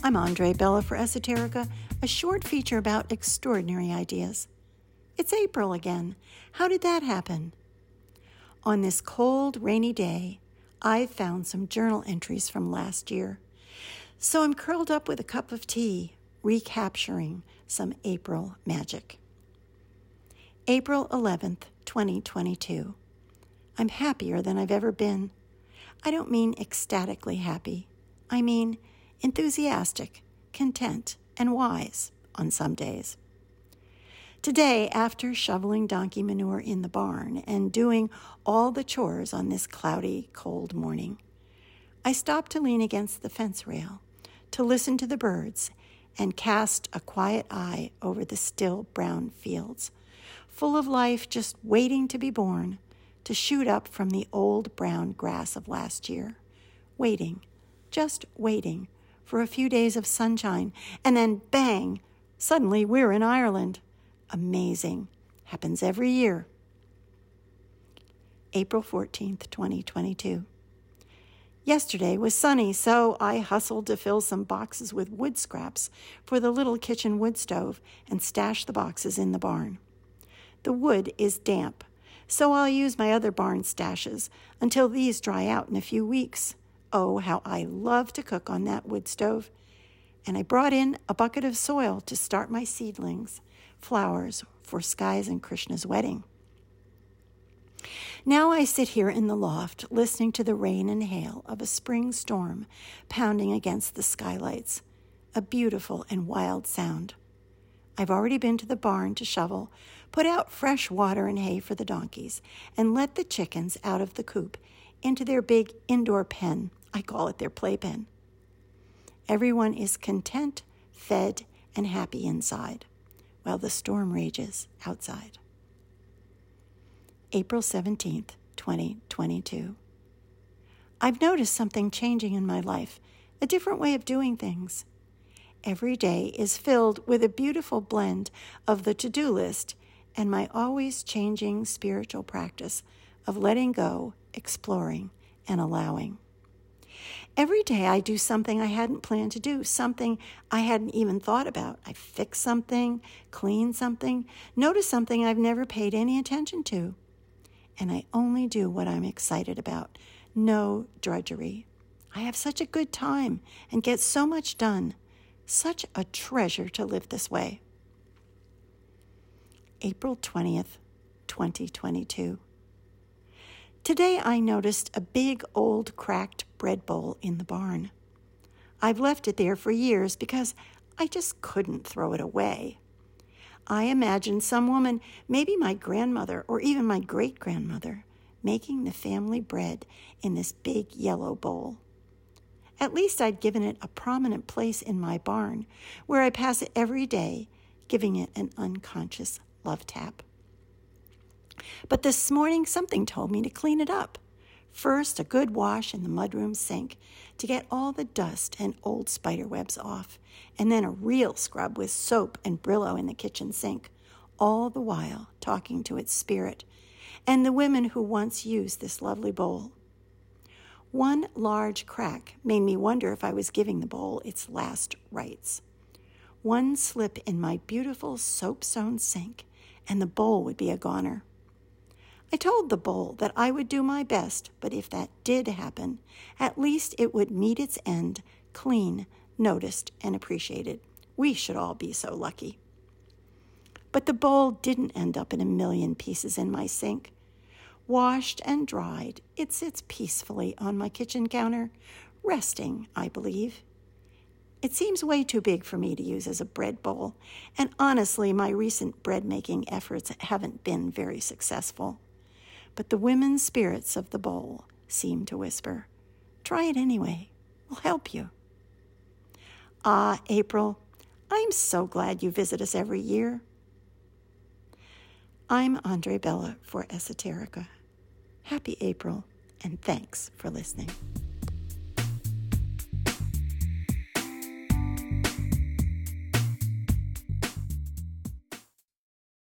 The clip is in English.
I'm Andree Bella for Esoterica, a short feature about extraordinary ideas. It's April again. How did that happen? On this cold, rainy day, I've found some journal entries from last year. So I'm curled up with a cup of tea, recapturing some April magic. April 11th, 2022. I'm happier than I've ever been. I don't mean ecstatically happy. I mean enthusiastic, content, and wise on some days. Today, after shoveling donkey manure in the barn and doing all the chores on this cloudy, cold morning, I stopped to lean against the fence rail, to listen to the birds, and cast a quiet eye over the still brown fields, full of life just waiting to be born, to shoot up from the old brown grass of last year, waiting, just waiting for a few days of sunshine, and then bang, suddenly we're in Ireland. Amazing. Happens every year. April 14th, 2022. Yesterday was sunny, so I hustled to fill some boxes with wood scraps for the little kitchen wood stove and stash the boxes in the barn. The wood is damp, so I'll use my other barn stashes until these dry out in a few weeks. Oh, how I love to cook on that wood stove. And I brought in a bucket of soil to start my seedlings, flowers for Sky's and Krishna's wedding. Now I sit here in the loft listening to the rain and hail of a spring storm pounding against the skylights, a beautiful and wild sound. I've already been to the barn to shovel, put out fresh water and hay for the donkeys, and let the chickens out of the coop into their big indoor pen I call it their playpen. Everyone is content, fed, and happy inside, while the storm rages outside. April 17th, 2022. I've noticed something changing in my life, a different way of doing things. Every day is filled with a beautiful blend of the to do list and my always changing spiritual practice of letting go, exploring, and allowing. Every day I do something I hadn't planned to do, something I hadn't even thought about. I fix something, clean something, notice something I've never paid any attention to. And I only do what I'm excited about. No drudgery. I have such a good time and get so much done. Such a treasure to live this way. April 20th, 2022. Today I noticed a big old cracked bread bowl in the barn. I've left it there for years because I just couldn't throw it away. I imagine some woman, maybe my grandmother or even my great grandmother, making the family bread in this big yellow bowl. At least I'd given it a prominent place in my barn, where I pass it every day, giving it an unconscious love tap. But this morning, something told me to clean it up. First, a good wash in the mudroom sink to get all the dust and old spider webs off, and then a real scrub with soap and Brillo in the kitchen sink, all the while talking to its spirit and the women who once used this lovely bowl. One large crack made me wonder if I was giving the bowl its last rites. One slip in my beautiful soapstone sink, and the bowl would be a goner. I told the bowl that I would do my best, but if that did happen, at least it would meet its end clean, noticed, and appreciated. We should all be so lucky. But the bowl didn't end up in a million pieces in my sink. Washed and dried, it sits peacefully on my kitchen counter, resting, I believe. It seems way too big for me to use as a bread bowl, and honestly, my recent bread making efforts haven't been very successful but the women's spirits of the bowl seem to whisper, Try it anyway, we'll help you. Ah, April, I'm so glad you visit us every year. I'm Andree Bella for Esoterica. Happy April, and thanks for listening.